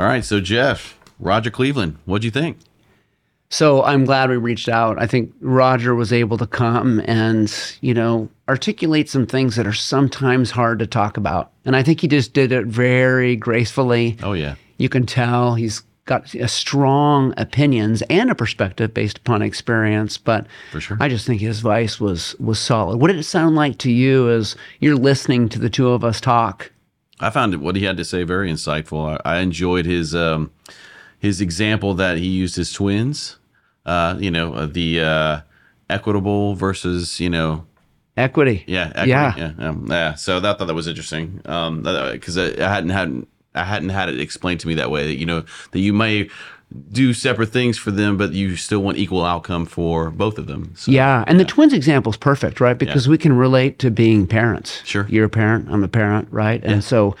All right. So, Jeff, Roger Cleveland, what'd you think? So I'm glad we reached out. I think Roger was able to come and, you know, articulate some things that are sometimes hard to talk about. And I think he just did it very gracefully. Oh, yeah. You can tell he's got a strong opinions and a perspective based upon experience. But For sure. I just think his advice was was solid. What did it sound like to you as you're listening to the two of us talk? I found what he had to say very insightful. I, I enjoyed his um, his example that he used his twins. Uh, you know, uh, the uh, equitable versus you know, Equity. yeah, equity, Yeah. yeah, um, yeah. So that thought that was interesting because I, I hadn't had I hadn't had it explained to me that way. That you know that you may do separate things for them, but you still want equal outcome for both of them. So, Yeah, and the twins example is perfect, right? Because we can relate to being parents. Sure. You're a parent, I'm a parent, right? And so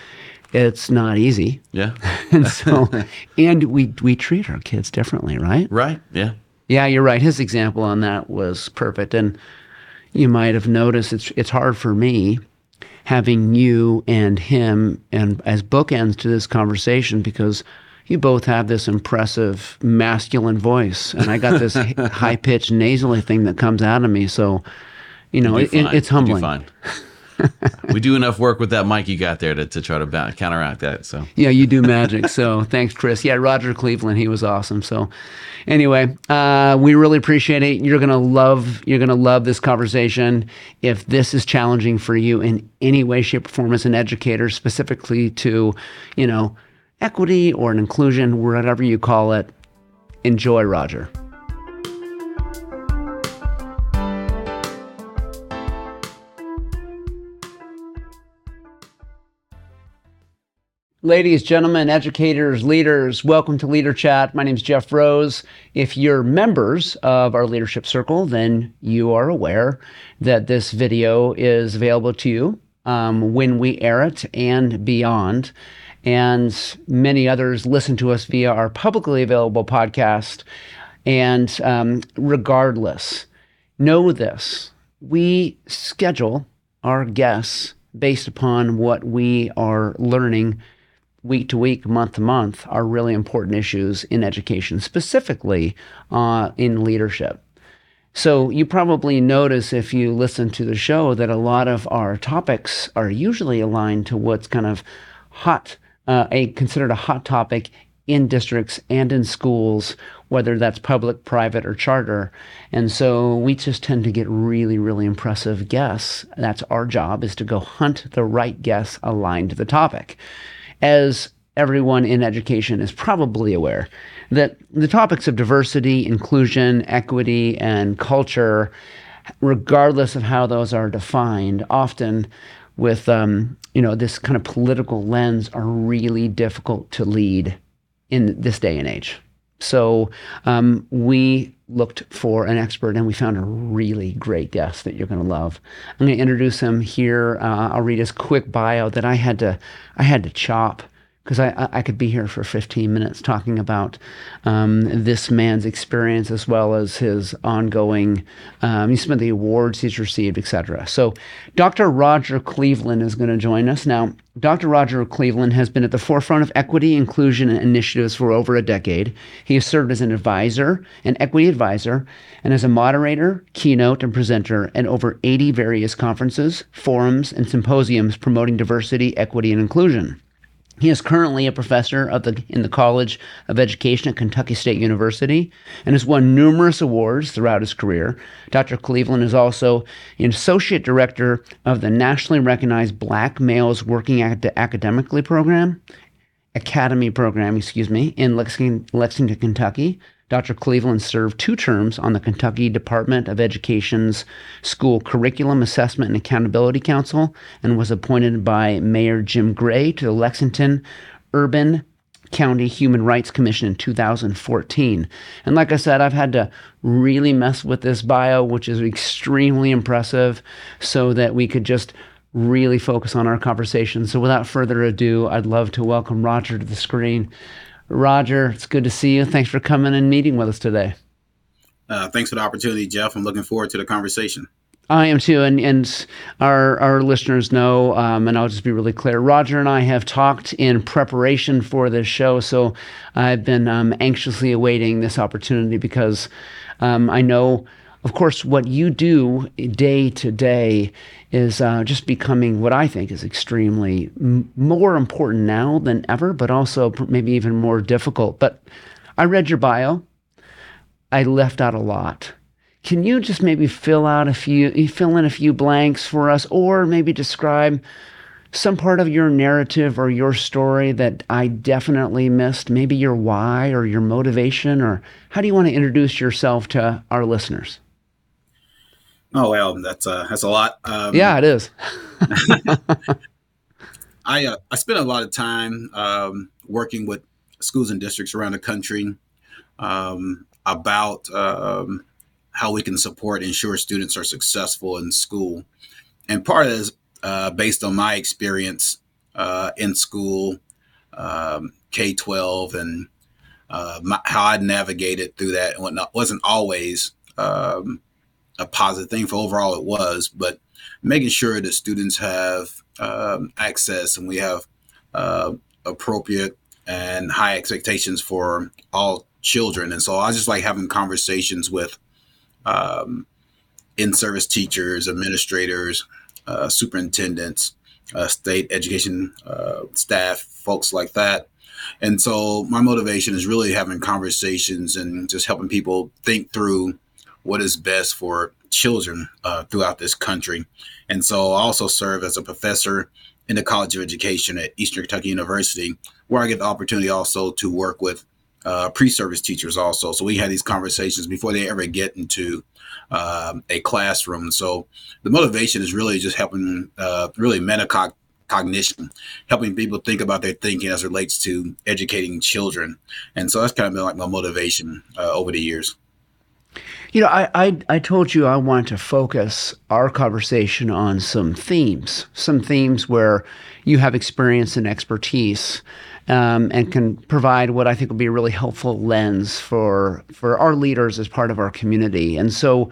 it's not easy. yeah, And so and we we treat our kids differently, right? right, yeah, Yeah, you're right. His example on that was perfect. And you might have noticed it's it's hard for me having you and him and as bookends to this conversation because you both have this impressive masculine voice and I got this high pitched nasally thing that comes out of me. So, you know, You it, it's humbling. fine. we do enough work with that mic you got there to, to try to ba- counteract that. So Yeah, you do magic. So thanks, Chris. Yeah, Roger Cleveland, he was awesome. So anyway, uh, we really appreciate it. You're gonna love you're gonna love this conversation. If this is challenging for you in any way, shape, or form as an educator, specifically to, you know, equity or an inclusion, whatever you call it, enjoy Roger. Ladies, gentlemen, educators, leaders, welcome to Leader Chat. My name is Jeff Rose. If you're members of our leadership circle, then you are aware that this video is available to you um, when we air it and beyond. And many others listen to us via our publicly available podcast. And um, regardless, know this we schedule our guests based upon what we are learning week to week, month to month, are really important issues in education, specifically uh, in leadership. So you probably notice if you listen to the show that a lot of our topics are usually aligned to what's kind of hot, uh, a considered a hot topic in districts and in schools, whether that's public, private, or charter. And so we just tend to get really, really impressive guests. That's our job is to go hunt the right guests aligned to the topic as everyone in education is probably aware, that the topics of diversity, inclusion, equity, and culture, regardless of how those are defined, often with um, you know this kind of political lens, are really difficult to lead in this day and age. So um, we looked for an expert and we found a really great guest that you're going to love. I'm going to introduce him here. Uh, I'll read his quick bio that I had to I had to chop because I, I could be here for 15 minutes talking about um, this man's experience as well as his ongoing, um, some of the awards he's received, etc. So, Dr. Roger Cleveland is going to join us now. Dr. Roger Cleveland has been at the forefront of equity inclusion initiatives for over a decade. He has served as an advisor, an equity advisor, and as a moderator, keynote, and presenter at over 80 various conferences, forums, and symposiums promoting diversity, equity, and inclusion. He is currently a professor of the, in the College of Education at Kentucky State University and has won numerous awards throughout his career. Dr. Cleveland is also an associate director of the nationally recognized Black Males Working Acad- Academically program, Academy program, excuse me, in Lexington, Kentucky. Dr. Cleveland served two terms on the Kentucky Department of Education's School Curriculum Assessment and Accountability Council and was appointed by Mayor Jim Gray to the Lexington Urban County Human Rights Commission in 2014. And like I said, I've had to really mess with this bio, which is extremely impressive, so that we could just really focus on our conversation. So without further ado, I'd love to welcome Roger to the screen. Roger, it's good to see you. Thanks for coming and meeting with us today. Uh, thanks for the opportunity, Jeff. I'm looking forward to the conversation. I am too, and and our our listeners know, um, and I'll just be really clear. Roger and I have talked in preparation for this show, so I've been um, anxiously awaiting this opportunity because um, I know, of course, what you do day to day is uh, just becoming what I think is extremely m- more important now than ever, but also maybe even more difficult. But I read your bio. I left out a lot can you just maybe fill out a few, fill in a few blanks for us, or maybe describe some part of your narrative or your story that I definitely missed? Maybe your why or your motivation, or how do you want to introduce yourself to our listeners? Oh well, that's a that's a lot. Um, yeah, it is. I uh, I spent a lot of time um, working with schools and districts around the country um, about um, how we can support ensure students are successful in school. And part of this, uh, based on my experience uh, in school, um, K 12, and uh, my, how I navigated through that and whatnot, wasn't always um, a positive thing for overall it was, but making sure that students have um, access and we have uh, appropriate and high expectations for all children. And so I just like having conversations with um, in-service teachers, administrators, uh, superintendents, uh, state education uh, staff, folks like that. And so my motivation is really having conversations and just helping people think through what is best for children uh, throughout this country. And so I also serve as a professor in the College of Education at Eastern Kentucky University, where I get the opportunity also to work with uh, pre-service teachers also. So we had these conversations before they ever get into um, a classroom. So the motivation is really just helping, uh, really metacognition, helping people think about their thinking as it relates to educating children. And so that's kind of been like my motivation uh, over the years. You know, I, I, I told you I want to focus our conversation on some themes, some themes where you have experience and expertise um, and can provide what I think will be a really helpful lens for for our leaders as part of our community. And so,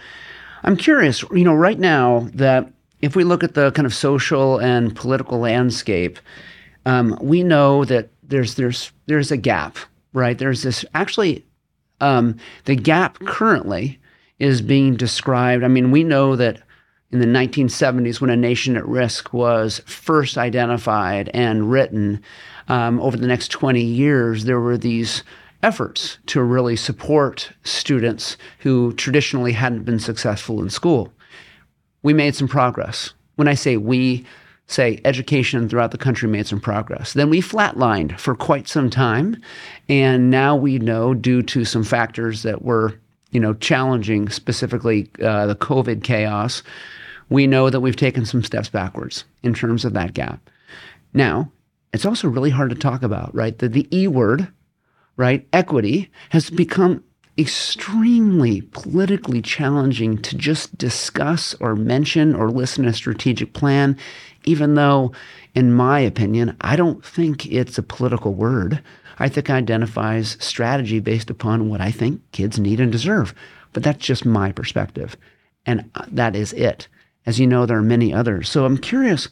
I'm curious, you know, right now that if we look at the kind of social and political landscape, um, we know that there's there's there's a gap, right? There's this actually um, the gap currently is being described. I mean, we know that in the 1970s, when a nation at risk was first identified and written, um, over the next 20 years, there were these efforts to really support students who traditionally hadn't been successful in school. We made some progress. When I say we, say education throughout the country made some progress. Then we flatlined for quite some time, and now we know due to some factors that were, you know, challenging, specifically uh, the COVID chaos, we know that we've taken some steps backwards in terms of that gap. Now, it's also really hard to talk about, right? The, the E word, right? Equity has become extremely politically challenging to just discuss or mention or listen to a strategic plan, even though, in my opinion, I don't think it's a political word. I think identifies strategy based upon what I think kids need and deserve. But that's just my perspective. And uh, that is it. As you know, there are many others. So I'm curious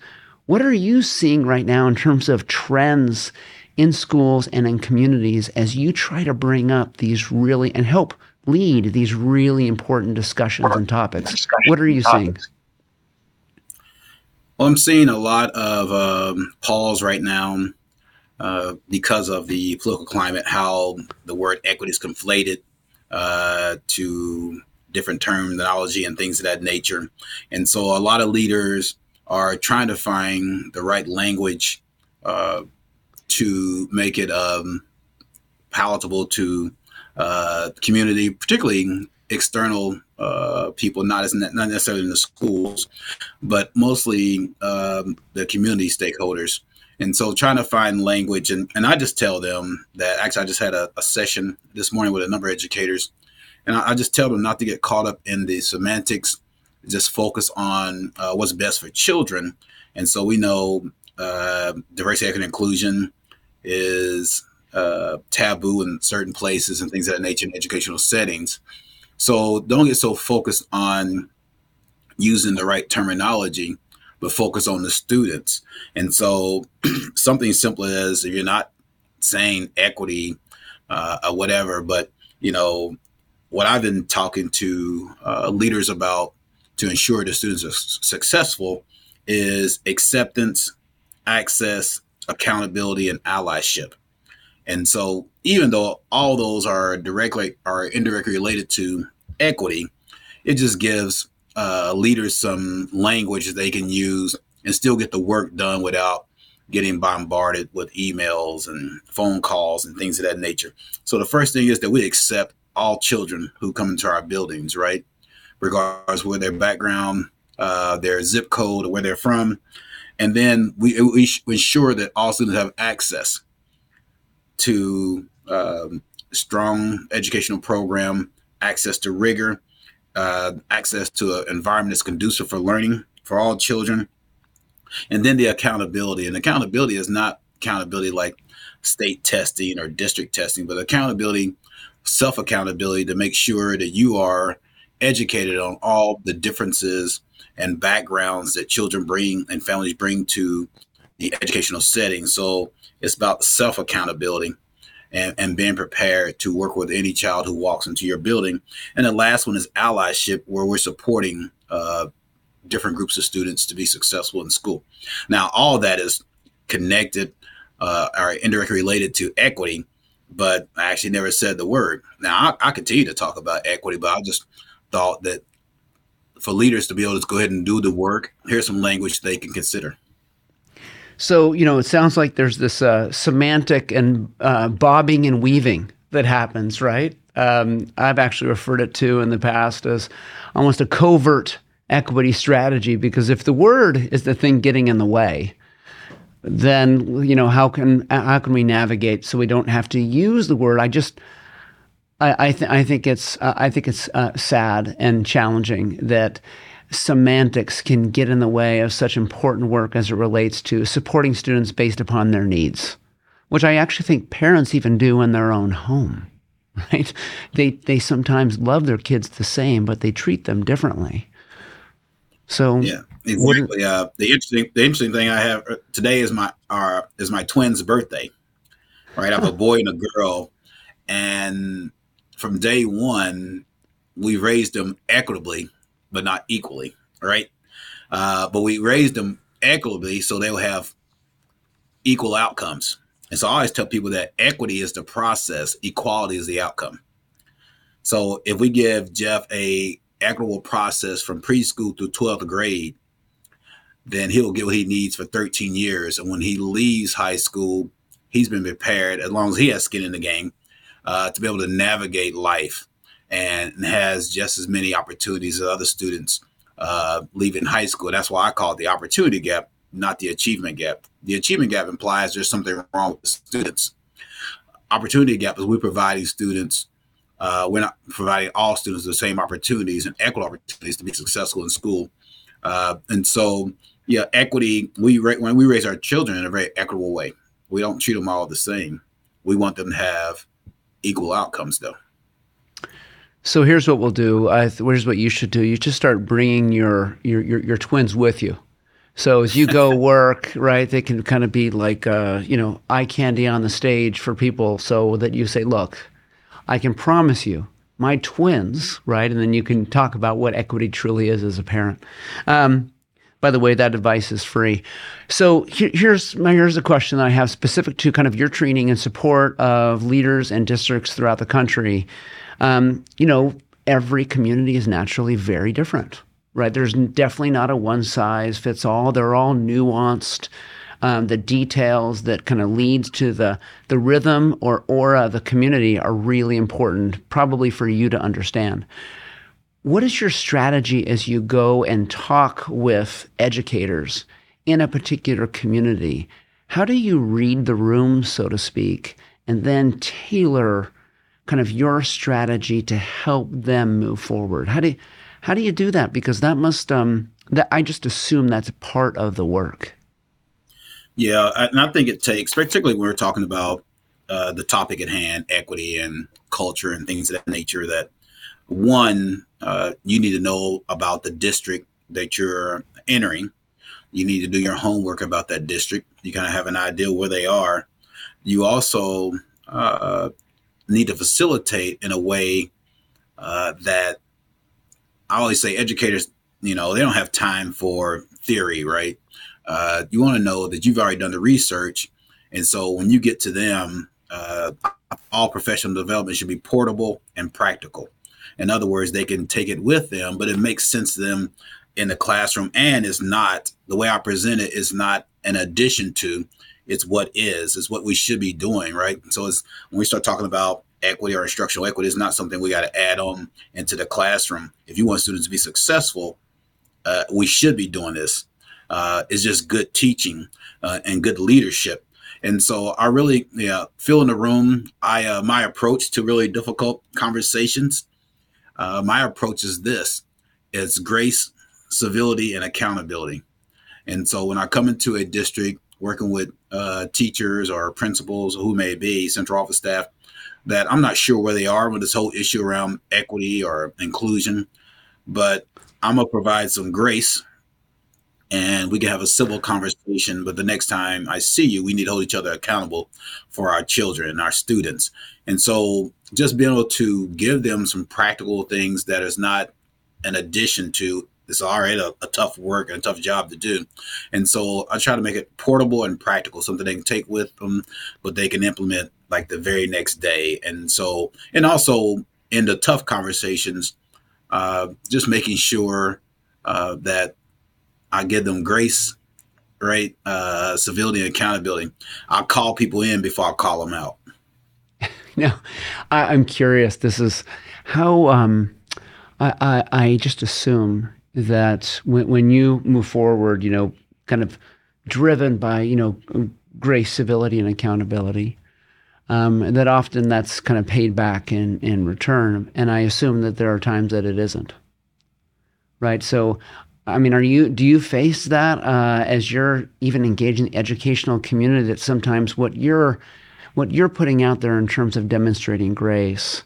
what are you seeing right now in terms of trends in schools and in communities as you try to bring up these really and help lead these really important discussions and topics? What are you seeing? Well, I'm seeing a lot of um, pause right now uh, because of the political climate, how the word equity is conflated uh, to different terminology and things of that nature. And so a lot of leaders are trying to find the right language uh, to make it um, palatable to uh, community, particularly external uh, people, not as not necessarily in the schools, but mostly um, the community stakeholders. And so trying to find language, and, and I just tell them that actually I just had a, a session this morning with a number of educators, and I, I, just tell them not to get caught up in the semantics just focus on uh, what's best for children. And so we know uh, diversity, equity, and inclusion is uh, taboo in certain places and things of that nature in educational settings. So don't get so focused on using the right terminology, but focus on the students. And so, something simple as if you're not saying equity uh, or whatever, but you know, what I've been talking to uh, leaders about to ensure the students are successful is acceptance, access, accountability, and allyship. And so, even though all those are directly or indirectly related to equity, it just gives uh, leaders some language they can use and still get the work done without getting bombarded with emails and phone calls and things of that nature. So the first thing is that we accept all children who come into our buildings, right? Regardless where their background, uh, their zip code, or where they're from. And then we, we ensure that all students have access to um, strong educational program, access to rigor, uh, access to an environment that's conducive for learning for all children, and then the accountability. And accountability is not accountability like state testing or district testing, but accountability, self accountability to make sure that you are educated on all the differences and backgrounds that children bring and families bring to the educational setting. So it's about self accountability and, and being prepared to work with any child who walks into your building. And the last one is allyship, where we're supporting uh, different groups of students to be successful in school. Now, all that is connected uh, or indirectly related to equity, but I actually never said the word. Now, I, I continue to talk about equity, but I just thought that for leaders to be able to go ahead and do the work, here's some language they can consider. So, you know, it sounds like there's this uh, semantic and uh, bobbing and weaving that happens, right? Um, I've actually referred it to in the past as almost a covert equity strategy because if the word is the thing getting in the way, then you know how can how can we navigate so we don't have to use the word? I just I I, th- I think it's uh, I think it's sad and challenging that semantics can get in the way of such important work as it relates to supporting students based upon their needs, which I actually think parents even do in their own home. Right? They they sometimes love their kids the same, but they treat them differently. So yeah, exactly. uh, the interesting the interesting thing I have uh, today is my uh, is my twins' birthday. Right, I have a boy and a girl, and from day one, we raised them equitably but not equally, right? Uh, but we raised them equitably so they'll have equal outcomes. And so I always tell people that equity is the process, equality is the outcome. So if we give Jeff a equitable process from preschool through 12th grade, then he'll get what he needs for 13 years. And when he leaves high school, he's been prepared, as long as he has skin in the game, uh, to be able to navigate life and has just as many opportunities as other students uh, leaving high school. That's why I call it the opportunity gap, not the achievement gap. The achievement gap implies there's something wrong with the students. Opportunity gap is we're providing students, uh, we're not providing all students the same opportunities and equal opportunities to be successful in school. Uh, and so, yeah, equity, we when we raise our children in a very equitable way, we don't treat them all the same. We want them to have equal outcomes, though. So here's what we'll do. I th- here's what you should do. You just start bringing your, your your your twins with you. So as you go work, right, they can kind of be like, uh, you know, eye candy on the stage for people, so that you say, "Look, I can promise you, my twins," right, and then you can talk about what equity truly is as a parent. Um, by the way, that advice is free. So here, here's here's a question that I have specific to kind of your training and support of leaders and districts throughout the country um, you know, every community is naturally very different, right? There's definitely not a one size fits all. They're all nuanced. Um, the details that kind of leads to the the rhythm or aura of the community are really important, probably for you to understand. What is your strategy as you go and talk with educators in a particular community? How do you read the room, so to speak, and then tailor kind of your strategy to help them move forward? How do you, how do you do that? Because that must um, that I just assume that's part of the work. Yeah, and I think it takes, particularly when we're talking about uh, the topic at hand, equity and culture and things of that nature. That one, uh, you need to know about the district that you're entering. You need to do your homework about that district. You kind of have an idea where they are. You also uh, need to facilitate in a way uh, that I always say educators, you know, they don't have time for theory, right? Uh, you want to know that you've already done the research. And so when you get to them, uh, all professional development should be portable and practical. In other words, they can take it with them, but it makes sense to them in the classroom and is not the way I present it is not an addition to, it's what is, is what we should be doing, right? So it's when we start talking about equity or instructional equity, it's not something we got to add on into the classroom. If you want students to be successful, uh, we should be doing this. Uh, it's just good teaching uh, and good leadership. And so I really yeah, feel in the room. I uh, my approach to really difficult conversations. Uh, my approach is this: it's grace, civility, and accountability. And so when I come into a district working with uh, teachers or principals or who may be central office staff, that I'm not sure where they are with this whole issue around equity or inclusion, but I'm gonna provide some grace and we can have a civil conversation. But the next time I see you, we need to hold each other accountable for our children and our students. And so just being able to give them some practical things that is not an addition to it's already a, a, tough work and a tough job to do. And so I try to make it portable and practical, something they can take with them, but they can implement like the very next day. And so, and also in the tough conversations, uh, just making sure uh, that I give them grace, right? Uh, civility and accountability. I call people in before I call them out. now, I, am curious. This is how um, I, I, I just assume that when, when you move forward, you know, kind of driven by, you know, grace, civility, and accountability, um, that often that's kind of paid back in, in return. And I assume that there are times that it isn't. Right. So, I mean, are you, do you face that uh, as you're even engaging the educational community that sometimes what you're, what you're putting out there in terms of demonstrating grace,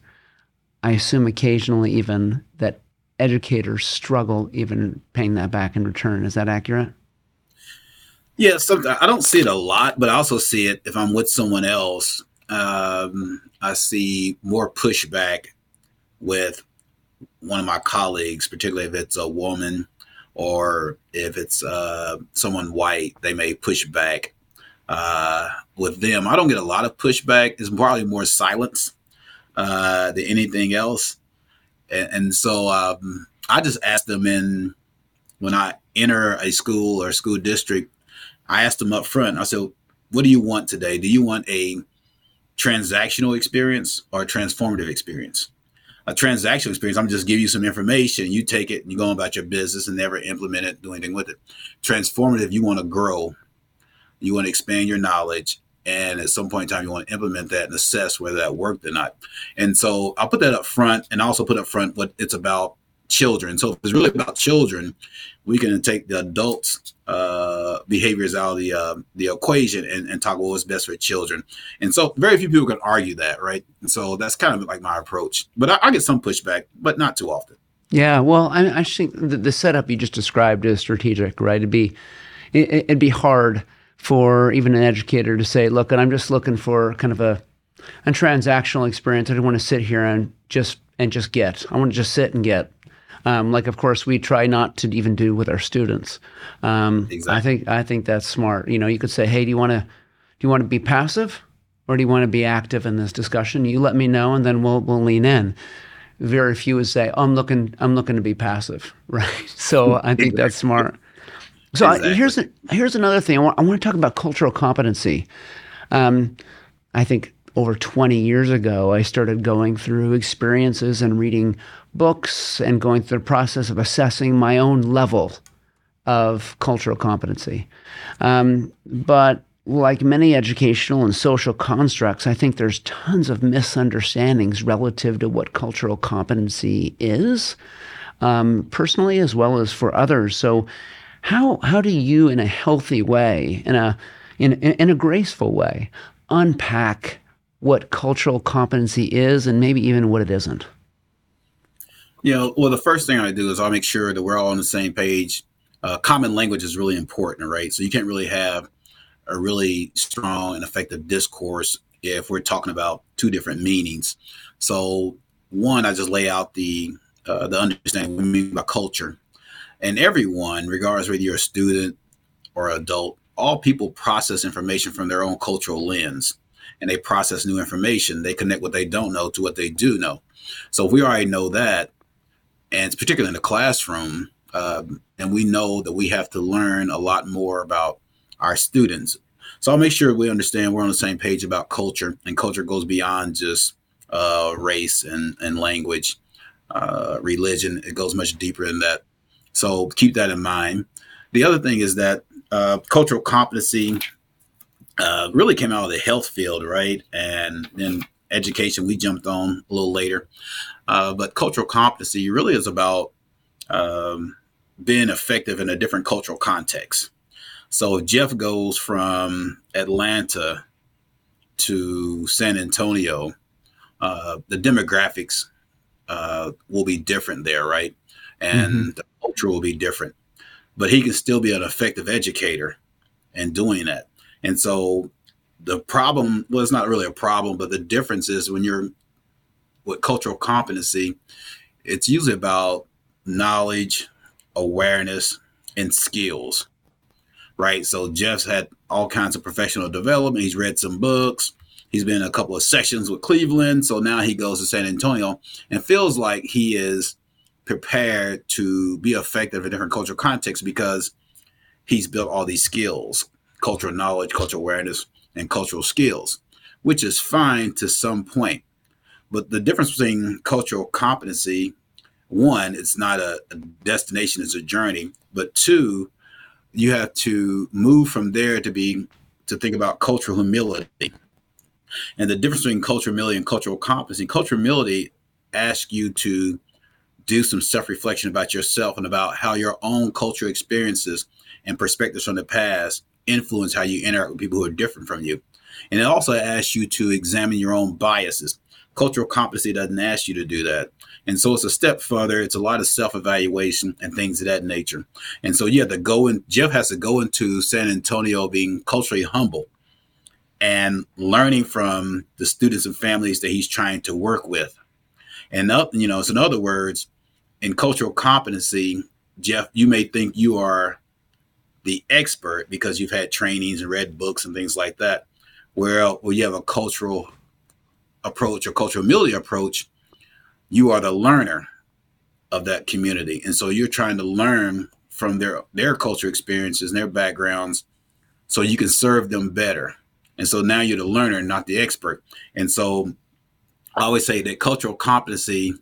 I assume occasionally even that educators struggle even paying that back in return. Is that accurate? Yeah, so I don't see it a lot, but I also see it if I'm with someone else. Um, I see more pushback with one of my colleagues, particularly if it's a woman or if it's uh, someone white, they may push back uh, with them. I don't get a lot of pushback. It's probably more silence uh, than anything else and, and so um, I just asked them in when I enter a school or school district, I asked them up front. I said, "What do you want today? Do you want a transactional experience or a transformative experience?" A transactional experience, I'm just give you some information, you take it and you go about your business and never implement it, do anything with it. Transformative, you want to grow, you want to expand your knowledge, and at some point in time you want to implement that and assess whether that worked or not. And so i'll put that up front and also put up front what it's about children. So if it's really about children we can take the adults uh, behaviors out of the uh, the equation and, and talk about what's best for children. And so very few people can argue that right? And so that's kind of like my approach. But i, I get some pushback but not too often. Yeah well i, I think the, the setup you just described is strategic right? It'd be it, it'd be hard for even an educator to say, look, and I'm just looking for kind of a, a transactional experience. I don't want to sit here and just and just get. I want to just sit and get. Um, like, of course, we try not to even do with our students. Um, exactly. I think I think that's smart. You know, you could say, hey, do you want to do you want to be passive or do you want to be active in this discussion? You let me know, and then we'll we'll lean in. Very few would say, oh, I'm looking I'm looking to be passive, right? So I think exactly. that's smart. So exactly. I, here's a, here's another thing. I want, I want to talk about cultural competency. Um, I think over 20 years ago, I started going through experiences and reading books and going through the process of assessing my own level of cultural competency. Um, but like many educational and social constructs, I think there's tons of misunderstandings relative to what cultural competency is, um, personally as well as for others. So how how do you, in a healthy way, in a in, in a graceful way, unpack what cultural competency is and maybe even what it isn't? You know, well, the first thing I do is I'll make sure that we're all on the same page. Uh, common language is really important, right? So you can't really have a really strong and effective discourse if we're talking about two different meanings. So one, I just lay out the uh, the understanding we mean by culture, and everyone, regardless whether you're a student or adult, all people process information from their own cultural lens, and they process new information. They connect what they don't know to what they do know. So if we already know that, and it's particularly in the classroom, um, and we know that we have to learn a lot more about our students. So I'll make sure we understand we're on the same page about culture, and culture goes beyond just uh, race and, and language, uh, religion. It goes much deeper than that. So keep that in mind. The other thing is that uh, cultural competency uh, really came out of the health field, right? And then education we jumped on a little later. Uh, but cultural competency really is about um, being effective in a different cultural context. So if Jeff goes from Atlanta to San Antonio, uh, the demographics uh, will be different there, right? And mm-hmm. the culture will be different. But he can still be an effective educator in doing that. And so the problem, well, it's not really a problem, but the difference is when you're with cultural competency, it's usually about knowledge, awareness, and skills, right? So Jeff's had all kinds of professional development. He's read some books. He's been in a couple of sessions with Cleveland. So now he goes to San Antonio and feels like he is prepared to be effective in different cultural contexts because he's built all these skills cultural knowledge, cultural awareness, and cultural skills, which is fine to some point. But the difference between cultural competency, one, it's not a, destination, it's a journey. But two, you have to move from there to be to think about cultural humility. And the difference between cultural humility and cultural competency, cultural humility asks you to do some self-reflection about yourself and about how your own cultural experiences and perspectives from the past influence how you interact with people who are different from you. And it also asks you to examine your own biases. Cultural competency doesn't ask you to do that. And so it's a step further. It's a lot of self evaluation and things of that nature. And so you have to go in, Jeff has to go into San Antonio being culturally humble and learning from the students and families that he's trying to work with. And, you know, so in other words, in cultural competency, Jeff, you may think you are the expert because you've had trainings and read books and things like that. Where where you have a cultural approach or cultural humility approach, you are the learner of that community, and so you're trying to learn from their their culture experiences and their backgrounds, so you can serve them better. And so now you're the learner, not the expert. And so I always say that cultural competency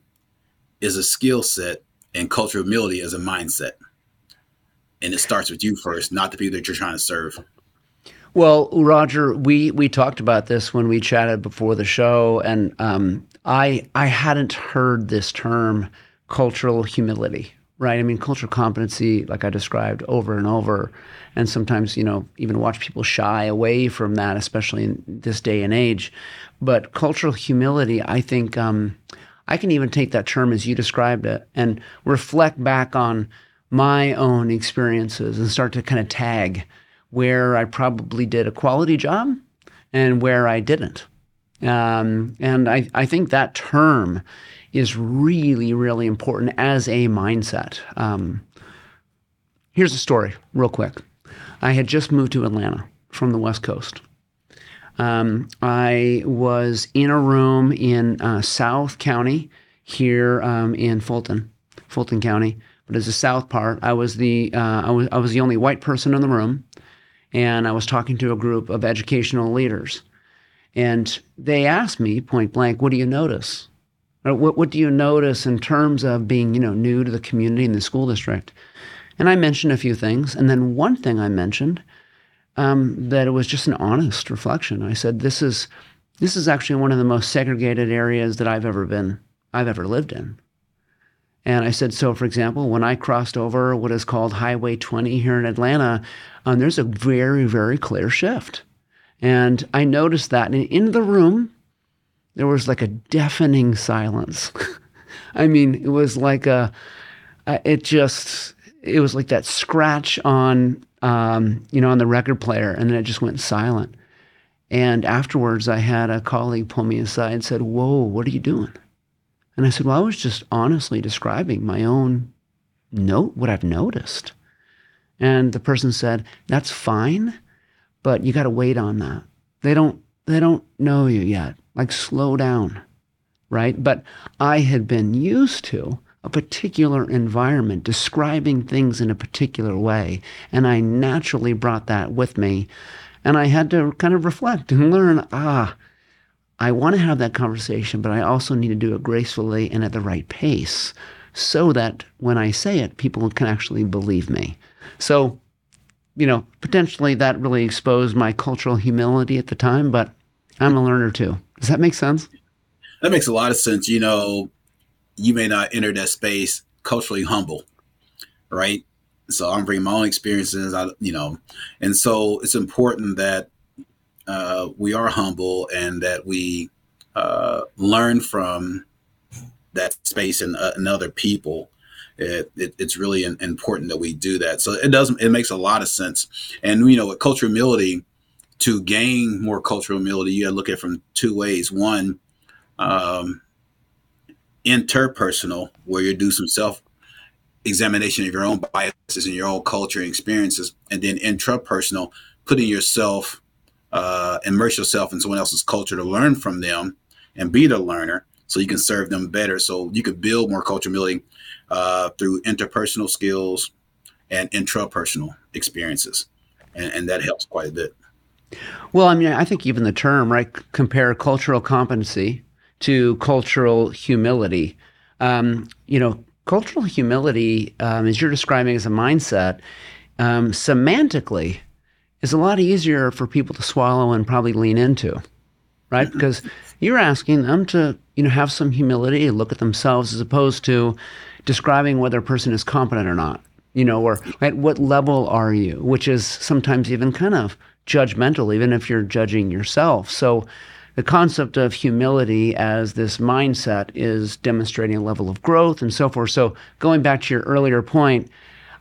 is a skill set, and cultural humility is a mindset and it starts with you first, not the people that you're trying to serve. Well, Roger, we we talked about this when we chatted before the show, and um, I I hadn't heard this term cultural humility, right? I mean, cultural competency, like I described over and over, and sometimes you know even watch people shy away from that, especially in this day and age. But cultural humility, I think um, I can even take that term as you described it and reflect back on my own experiences and start to kind of tag where I probably did a quality job and where I didn't. Um, and I, I think that term is really, really important as a mindset. Um, here's a story, real quick. I had just moved to Atlanta from the West Coast. Um, I was in a room in uh, South County here um, in Fulton, Fulton County, but as the south part, I was the uh, I was I was the only white person in the room, and I was talking to a group of educational leaders, and they asked me point blank, "What do you notice? Or what what do you notice in terms of being you know new to the community and the school district?" And I mentioned a few things, and then one thing I mentioned um, that it was just an honest reflection. I said, "This is." This is actually one of the most segregated areas that I've ever been, I've ever lived in. And I said, so for example, when I crossed over what is called Highway 20 here in Atlanta, um, there's a very, very clear shift. And I noticed that. And in the room, there was like a deafening silence. I mean, it was like a, it just, it was like that scratch on, um, you know, on the record player, and then it just went silent. And afterwards, I had a colleague pull me aside and said, "Whoa, what are you doing?" And I said, "Well, I was just honestly describing my own note, what I've noticed." And the person said, "That's fine, but you got to wait on that. They don't they don't know you yet. Like slow down." Right? But I had been used to a particular environment describing things in a particular way, and I naturally brought that with me. And I had to kind of reflect and learn, ah, I want to have that conversation, but I also need to do it gracefully and at the right pace so that when I say it, people can actually believe me. So, you know, potentially that really exposed my cultural humility at the time, but I'm a learner too. Does that make sense? That makes a lot of sense. You know, you may not enter that space culturally humble, right? So I'm bringing my own experiences, I, you know, and so it's important that uh, we are humble and that we uh, learn from that space and, uh, and other people it, it, it's really in, important that we do that. So it doesn't. It makes a lot of sense. And you know, with cultural humility, to gain more cultural humility, you got to look at it from two ways. One, um, interpersonal, where you do some self examination of your own biases and your own culture and experiences, and then intrapersonal, putting yourself, uh, immerse yourself in someone else's culture to learn from them and be the learner so you can serve them better. So you could build more culture humility uh, through interpersonal skills and intrapersonal experiences. And, and that helps quite a bit. Well, I mean, I think even the term, right, compare cultural competency to cultural humility. Um, you know, cultural humility, um, as you're describing as a mindset, um, semantically is a lot easier for people to swallow and probably lean into, right? Mm-hmm. Because you're asking them to, you know, have some humility, look at themselves, as opposed to describing whether a person is competent or not, you know, or at what level are you, which is sometimes even kind of judgmental, even if you're judging yourself. So the concept of humility as this mindset is demonstrating a level of growth and so forth. So going back to your earlier point,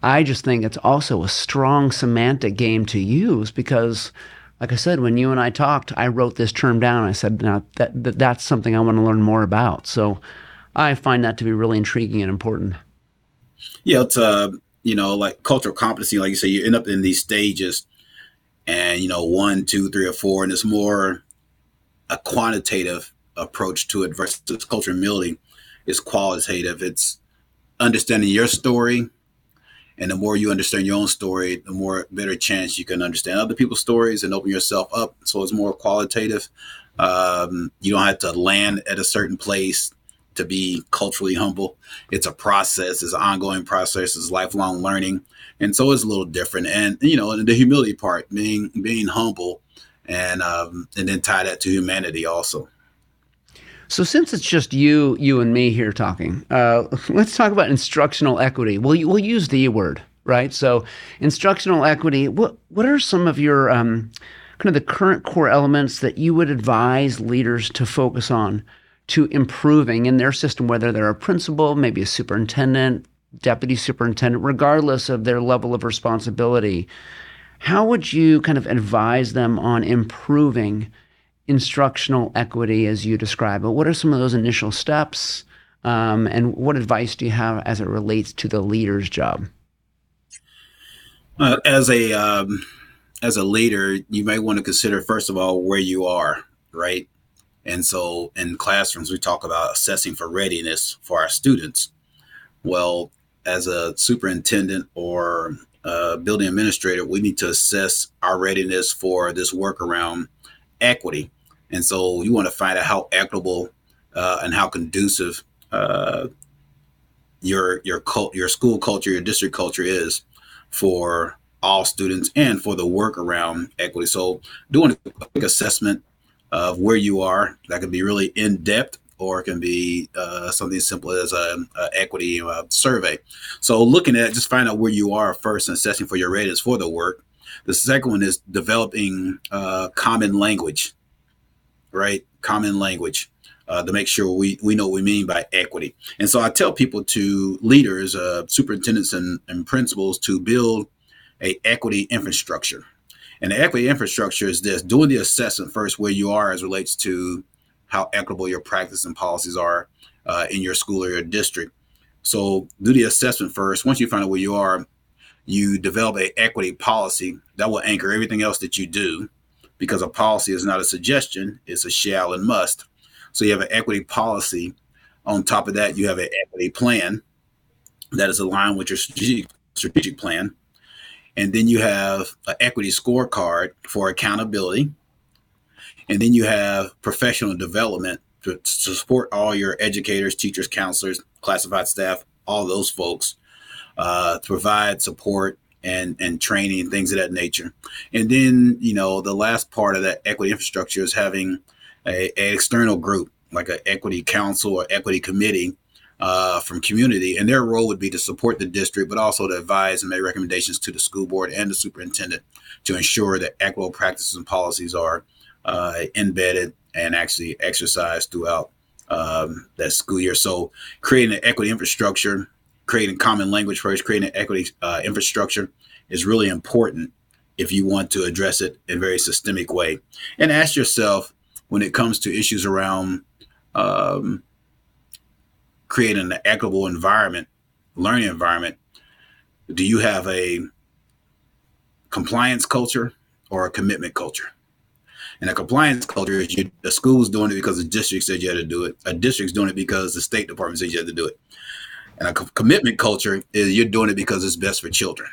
I just think it's also a strong semantic game to use because like I said, when you and I talked, I wrote this term down. I said, now that, that that's something I want to learn more about. So I find that to be really intriguing and important. Yeah, it's uh, you know, like cultural competency, like you say, you end up in these stages, and you know, one, two, three, or four, and it's more a quantitative approach to it versus cultural humility is qualitative. It's understanding your story, and the more you understand your own story, the more better chance you can understand other people's stories and open yourself up. So it's more qualitative. Um, you don't have to land at a certain place to be culturally humble. It's a process, it's an ongoing process, it's lifelong learning. And so it's a little different. And you know, the humility part, being being humble and um, and then tie that to humanity also. So since it's just you, you and me here talking, uh, let's talk about instructional equity. We'll we'll use the word, right? So instructional equity. What what are some of your um, kind of the current core elements that you would advise leaders to focus on to improving in their system, whether they're a principal, maybe a superintendent, deputy superintendent, regardless of their level of responsibility. How would you kind of advise them on improving instructional equity as you describe it? What are some of those initial steps? Um, and what advice do you have as it relates to the leader's job? Uh, as a um, as a leader, you may want to consider first of all where you are, right? And so in classrooms, we talk about assessing for readiness for our students. Well, as a superintendent or a building administrator, we need to assess our readiness for this work around equity. And so you want to find out how equitable uh, and how conducive uh, your your cult, your school culture, your district culture is for all students and for the work around equity. So doing a quick assessment of where you are. That can be really in depth, or it can be uh, something as simple as a, a equity uh, survey. So, looking at just find out where you are first and assessing for your readiness for the work. The second one is developing uh, common language right? Common language. Uh, to make sure we, we know what we mean by equity. And so I tell people to leaders, uh, superintendents, and, and principals to build a equity infrastructure. And the equity infrastructure is this: doing the assessment first where you are as relates to how equitable your practice and policies are uh, in your school or your district. So do the assessment first. Once you find out where you are, you develop a equity policy that will anchor everything else that you do because a policy is not a suggestion, it's a shall and must. So you have an equity policy. On top of that, you have an equity plan that is aligned with your strategic, strategic plan. And then you have an equity scorecard for accountability. And then you have professional development to, to support all your educators, teachers, counselors, classified staff, all those folks, uh, to provide support and and training and things of that nature. And then you know the last part of that equity infrastructure is having a, a external group like an equity council or equity committee uh, from community, and their role would be to support the district, but also to advise and make recommendations to the school board and the superintendent to ensure that equitable practices and policies are uh, embedded and actually exercised throughout um, that school year. So, creating an equity infrastructure, creating common language first, creating an equity uh, infrastructure is really important if you want to address it in a very systemic way. And ask yourself when it comes to issues around um, creating an equitable environment, learning environment, do you have a compliance culture or a commitment culture? And a compliance culture is you, the school's doing it because the district said you had to do it. A district's doing it because the state department said you had to do it. And a co- commitment culture is you're doing it because it's best for children.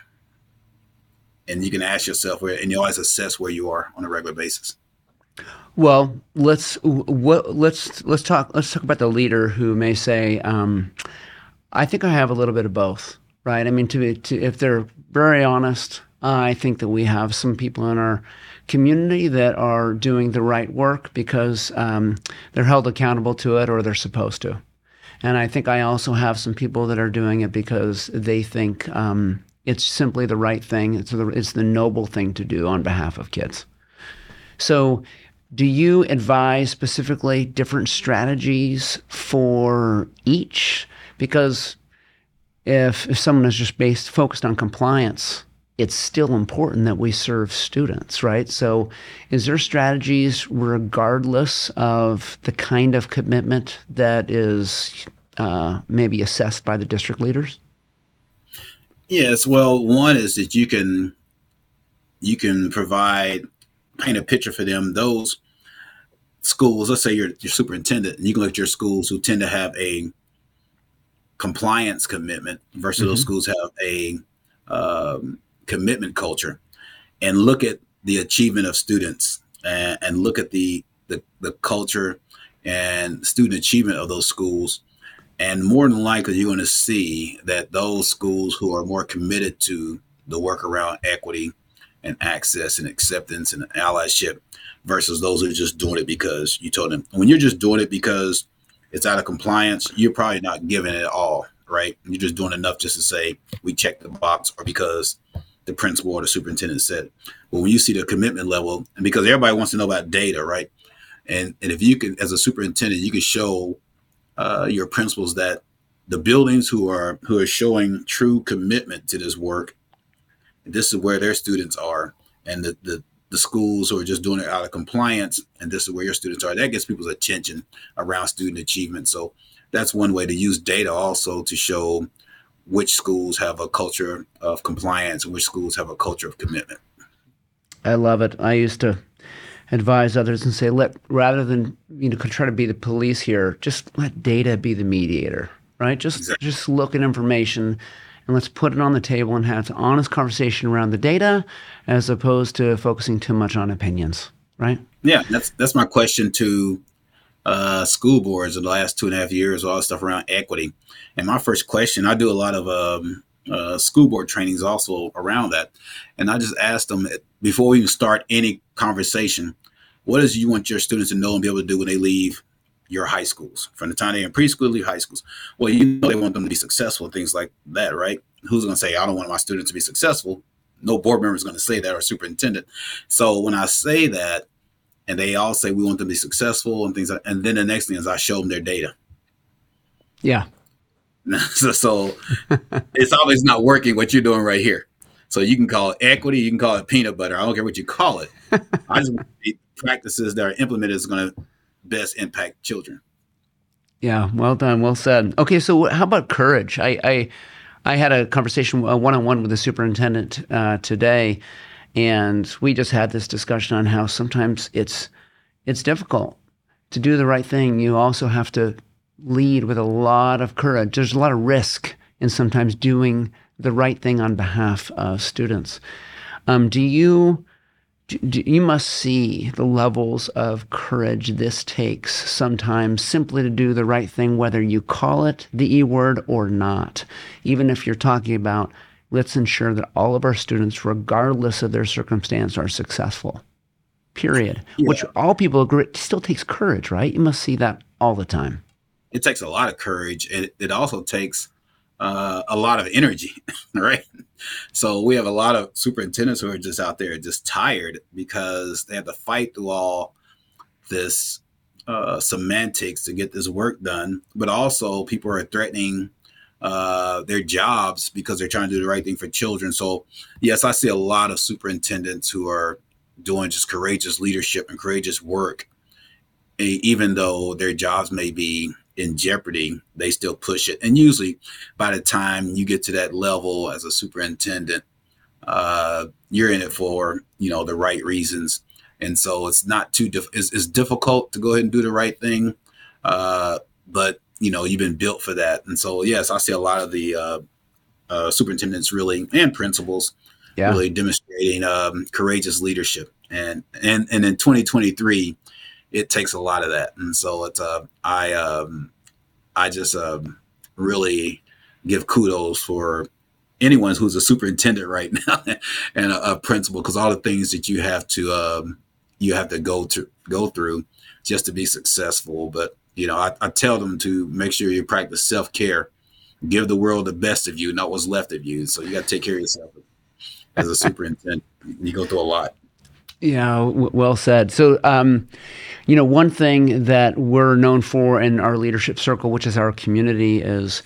And you can ask yourself where, and you always assess where you are on a regular basis. Well, let's what, let's let's talk let's talk about the leader who may say, um, "I think I have a little bit of both." Right? I mean, to, be, to if they're very honest, I think that we have some people in our community that are doing the right work because um, they're held accountable to it or they're supposed to. And I think I also have some people that are doing it because they think um, it's simply the right thing. It's the, it's the noble thing to do on behalf of kids. So, do you advise specifically different strategies for each? Because if, if someone is just based focused on compliance, it's still important that we serve students, right? So, is there strategies regardless of the kind of commitment that is uh, maybe assessed by the district leaders? Yes. Well, one is that you can you can provide paint a picture for them. Those schools, let's say you're your superintendent, and you can look at your schools who tend to have a compliance commitment versus mm-hmm. those schools have a um, commitment culture, and look at the achievement of students and, and look at the, the the culture and student achievement of those schools. And more than likely, you're going to see that those schools who are more committed to the work around equity and access and acceptance and allyship versus those who are just doing it because you told them. When you're just doing it because it's out of compliance, you're probably not giving it all, right? You're just doing enough just to say we checked the box or because the principal or the superintendent said. But when you see the commitment level, and because everybody wants to know about data, right? And and if you can, as a superintendent, you can show uh, your principals that the buildings who are who are showing true commitment to this work, this is where their students are, and the the the schools who are just doing it out of compliance, and this is where your students are. That gets people's attention around student achievement. So that's one way to use data also to show which schools have a culture of compliance and which schools have a culture of commitment. I love it. I used to advise others and say, let rather than you know try to be the police here, just let data be the mediator, right? Just exactly. just look at information and let's put it on the table and have an honest conversation around the data as opposed to focusing too much on opinions, right? Yeah, that's that's my question to uh, school boards in the last two and a half years, all the stuff around equity. And my first question, I do a lot of um, uh, school board trainings also around that, and I just asked them before we even start any conversation, what is you want your students to know and be able to do when they leave your high schools? From the time they're in preschool to high schools. Well you know they want them to be successful things like that right? Who's going to say i don't want my students to be successful no board member is going to say that or superintendent. So when i say that and they all say we want them to be successful and things. Like, and then the next thing is I show them their data. Yeah. so, so it's always not working what you're doing right here. So you can call it equity, you can call it peanut butter. I don't care what you call it. I just want practices that are implemented is going to best impact children. Yeah, well done, well said. Okay, so how about courage? I I, I had a conversation one on one with the superintendent uh, today, and we just had this discussion on how sometimes it's it's difficult to do the right thing. You also have to lead with a lot of courage. There's a lot of risk in sometimes doing the right thing on behalf of students. Um, do you do, you must see the levels of courage this takes sometimes simply to do the right thing, whether you call it the E word or not. Even if you're talking about let's ensure that all of our students, regardless of their circumstance, are successful. Period. Yeah. Which all people agree still takes courage, right? You must see that all the time. It takes a lot of courage, and it also takes uh, a lot of energy, right? So we have a lot of superintendents who are just out there just tired because they have to fight through all this uh, semantics to get this work done, but also people are threatening uh, their jobs because they're trying to do the right thing for children. So yes, I see a lot of superintendents who are doing just courageous leadership and courageous work, even though their jobs may be in jeopardy, they still push it. And usually, by the time you get to that level as a superintendent, uh, you're in it for you know the right reasons, and so it's not too it's, it's difficult to go ahead and do the right thing, uh, but you know you've been built for that. And so yes, I see a lot of the uh, uh superintendents really and principals yeah. really demonstrating um, courageous leadership. And and and in 2023 it takes a lot of that. And so it's uh, I um, I just um, really give kudos for anyone who's a superintendent right now and a, a principal because all the things that you have to um, you have to go to go through just to be successful. But you know, I, I tell them to make sure you practice self care, give the world the best of you, not what's left of you. So you got to take care of yourself as a superintendent. You go through a lot. Yeah, w- well said. So, um, you know, one thing that we're known for in our leadership circle, which is our community, is,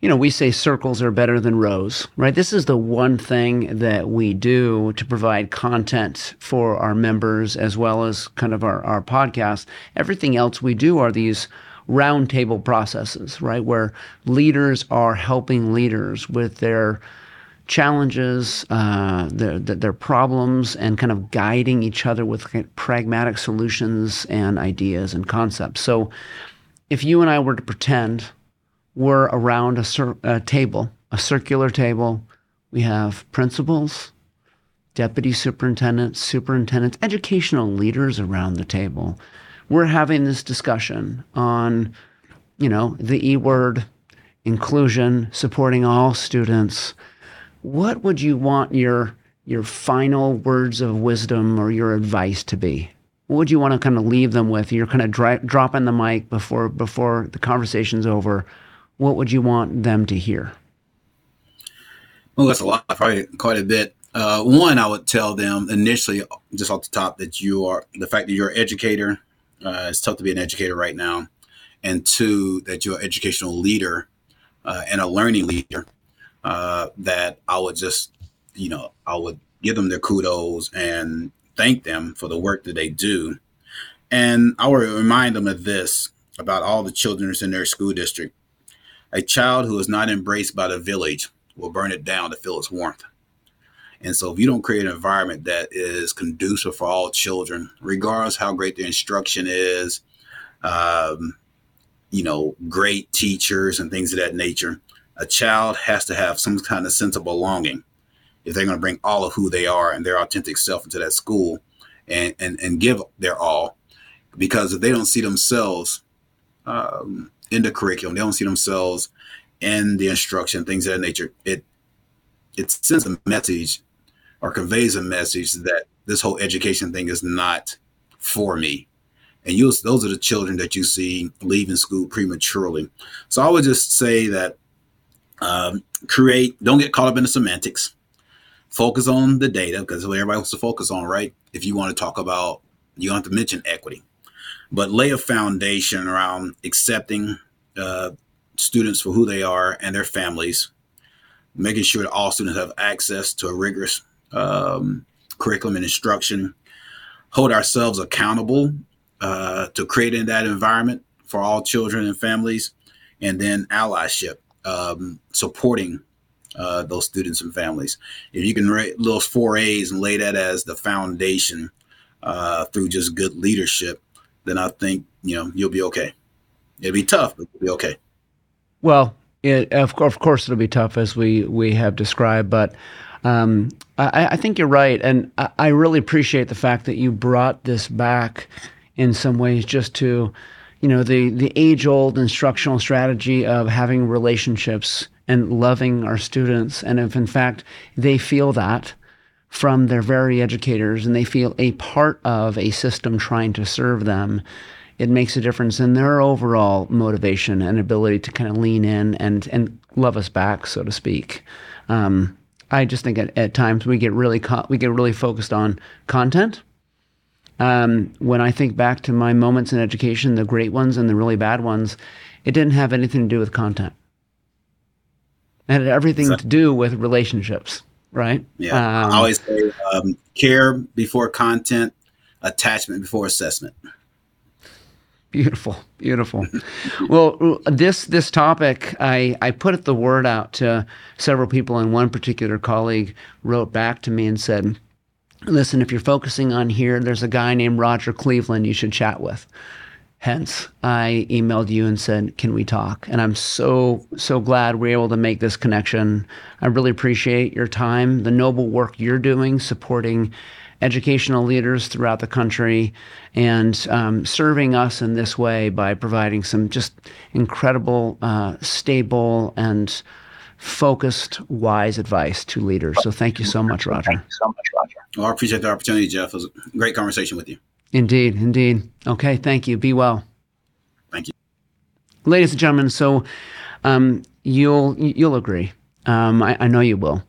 you know, we say circles are better than rows, right? This is the one thing that we do to provide content for our members as well as kind of our, our podcast. Everything else we do are these roundtable processes, right? Where leaders are helping leaders with their challenges, uh, their, their problems, and kind of guiding each other with pragmatic solutions and ideas and concepts. So, if you and I were to pretend we're around a, cir- a table, a circular table, we have principals, deputy superintendents, superintendents, educational leaders around the table. We're having this discussion on, you know, the E word, inclusion, supporting all students, what would you want your your final words of wisdom or your advice to be? What would you want to kind of leave them with? You're kind of dry, dropping the mic before before the conversation's over. What would you want them to hear? Well, that's a lot, probably quite a bit. Uh, one, I would tell them initially, just off the top, that you are the fact that you're an educator. Uh, it's tough to be an educator right now, and two, that you're an educational leader uh, and a learning leader uh, that I would just, you know, I would give them their kudos and thank them for the work that they do. And I would remind them of this about all the children in their school district. A child who is not embraced by the village will burn it down to feel its warmth. And so, if you don't create an environment that is conducive for all children, regardless how great the instruction is, um, you know, great teachers and things of that nature, a child has to have some kind of sense of belonging if they're going to bring all of who they are and their authentic self into that school and and, and give their all because if they don't see themselves um, in the curriculum. They don't see themselves in the instruction things of that nature. It it sends a message or conveys a message that this whole education thing is not for me. And you those are the children that you see leaving school prematurely. So i would just say that um, create, don't get caught up in the semantics. Focus on the data because what everybody wants to focus on, right? If you want to talk about you don't have to mention equity, but lay a foundation around accepting uh, students for who they are and their families, making sure that all students have access to a rigorous um, curriculum and instruction, hold ourselves accountable uh, to creating that environment for all children and families, and then allyship, um, supporting uh, those students and families. If you can write those four A's and lay that as the foundation uh, through just good leadership, then I think you know you'll be okay. It'll be tough, but you'll be okay. Well, it, of, of course it'll be tough as we we have described, but um, I, I, think you're right, and I, I, really appreciate the fact that you brought this back in some ways, just to, you know, the the age old instructional strategy of having relationships and loving our students, and if in fact they feel that from their very educators and they feel a part of a system trying to serve them it makes a difference in their overall motivation and ability to kind of lean in and and love us back, so to speak. Um, I just think at, at times we get really co- we get really focused on content. Um, when I think back to my moments in education, the great ones and the really bad ones, it didn't have anything to do with content. It had everything exactly. to do with relationships, right? Yeah. Um, I always say um, care before content, attachment before assessment. Beautiful, beautiful. well, this this topic, I I put the word out to several people, and one particular colleague wrote back to me and said, "Listen, if you're focusing on here, there's a guy named Roger Cleveland you should chat with." Hence, I emailed you and said, "Can we talk?" And I'm so so glad we're able to make this connection. I really appreciate your time, the noble work you're doing, supporting educational leaders throughout the country and um, serving us in this way by providing some just incredible, uh, stable, and focused, wise advice to leaders. So thank you so much, Roger. Thank you so much, Roger. Well, I appreciate the opportunity, Jeff. It was a great conversation with you. Indeed, indeed. Okay, thank you. Be well. Thank you. Ladies and gentlemen, so um, you'll you'll agree. Um, I, I know you will.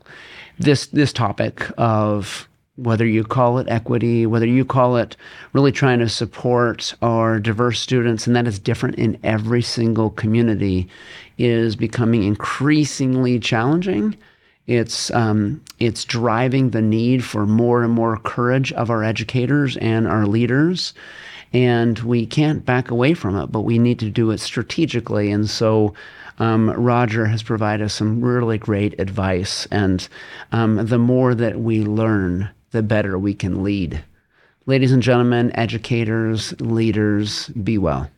This this topic of whether you call it equity, whether you call it really trying to support our diverse students, and that is different in every single community, is becoming increasingly challenging. It's um, it's driving the need for more and more courage of our educators and our leaders, and we can't back away from it. But we need to do it strategically, and so um, Roger has provided us some really great advice. And um, the more that we learn, the better we can lead. Ladies and gentlemen, educators, leaders, be well.